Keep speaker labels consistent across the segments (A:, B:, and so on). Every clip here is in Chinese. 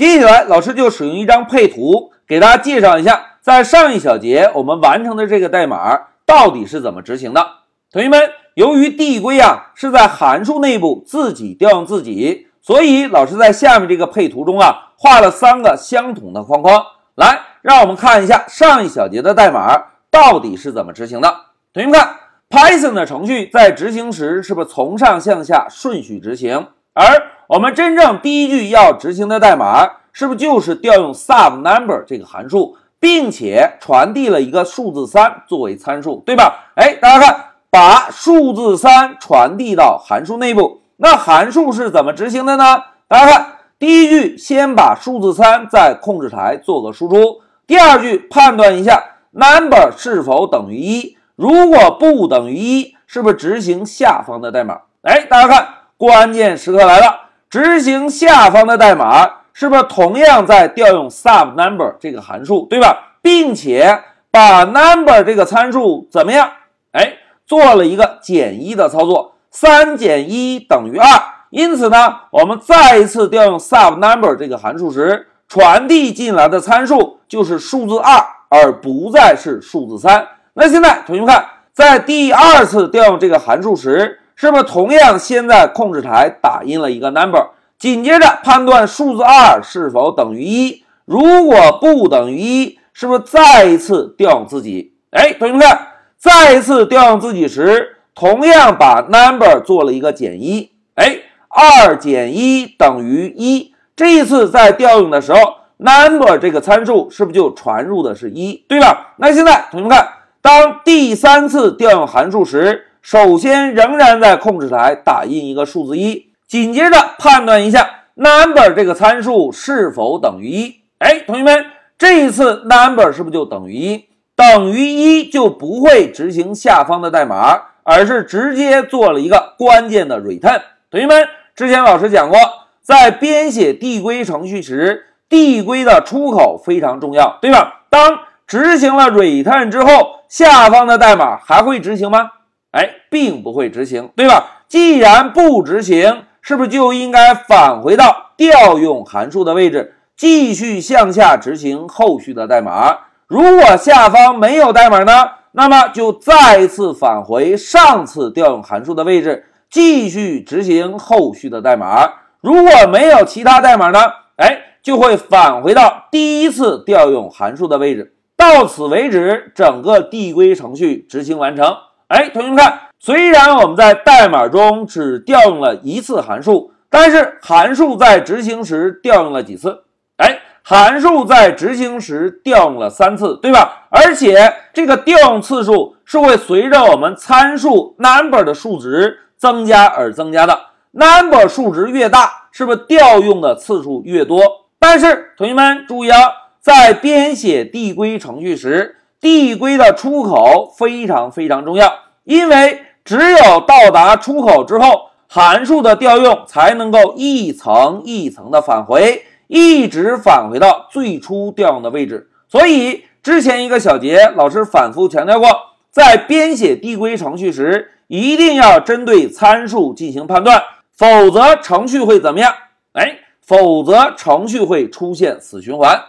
A: 接下来，老师就使用一张配图给大家介绍一下，在上一小节我们完成的这个代码到底是怎么执行的。同学们，由于递归啊是在函数内部自己调用自己，所以老师在下面这个配图中啊画了三个相同的框框。来，让我们看一下上一小节的代码到底是怎么执行的。同学们看，Python 的程序在执行时是不是从上向下顺序执行？而我们真正第一句要执行的代码，是不是就是调用 subNumber 这个函数，并且传递了一个数字三作为参数，对吧？哎，大家看，把数字三传递到函数内部，那函数是怎么执行的呢？大家看，第一句先把数字三在控制台做个输出，第二句判断一下 number 是否等于一，如果不等于一，是不是执行下方的代码？哎，大家看，关键时刻来了。执行下方的代码，是不是同样在调用 subNumber 这个函数，对吧？并且把 number 这个参数怎么样？哎，做了一个减一的操作，三减一等于二。因此呢，我们再一次调用 subNumber 这个函数时，传递进来的参数就是数字二，而不再是数字三。那现在同学们看，在第二次调用这个函数时。是不是同样先在控制台打印了一个 number，紧接着判断数字二是否等于一，如果不等于一，是不是再一次调用自己？哎，同学们看，再一次调用自己时，同样把 number 做了一个减一，哎，二减一等于一。这一次在调用的时候，number 这个参数是不是就传入的是一，对吧？那现在同学们看，当第三次调用函数时。首先，仍然在控制台打印一个数字一，紧接着判断一下 number 这个参数是否等于一。哎，同学们，这一次 number 是不是就等于一？等于一就不会执行下方的代码，而是直接做了一个关键的 return。同学们，之前老师讲过，在编写递归程序时，递归的出口非常重要，对吧？当执行了 return 之后，下方的代码还会执行吗？哎，并不会执行，对吧？既然不执行，是不是就应该返回到调用函数的位置，继续向下执行后续的代码？如果下方没有代码呢？那么就再一次返回上次调用函数的位置，继续执行后续的代码。如果没有其他代码呢？哎，就会返回到第一次调用函数的位置。到此为止，整个递归程序执行完成。哎，同学们看，虽然我们在代码中只调用了一次函数，但是函数在执行时调用了几次？哎，函数在执行时调用了三次，对吧？而且这个调用次数是会随着我们参数 number 的数值增加而增加的。number 数值越大，是不是调用的次数越多？但是同学们注意啊，在编写递归程序时。递归的出口非常非常重要，因为只有到达出口之后，函数的调用才能够一层一层的返回，一直返回到最初调用的位置。所以之前一个小节，老师反复强调过，在编写递归程序时，一定要针对参数进行判断，否则程序会怎么样？哎，否则程序会出现死循环。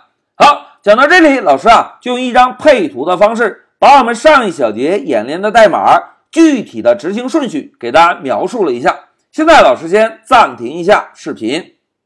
A: 讲到这里，老师啊，就用一张配图的方式，把我们上一小节演练的代码具体的执行顺序给大家描述了一下。现在，老师先暂停一下视频。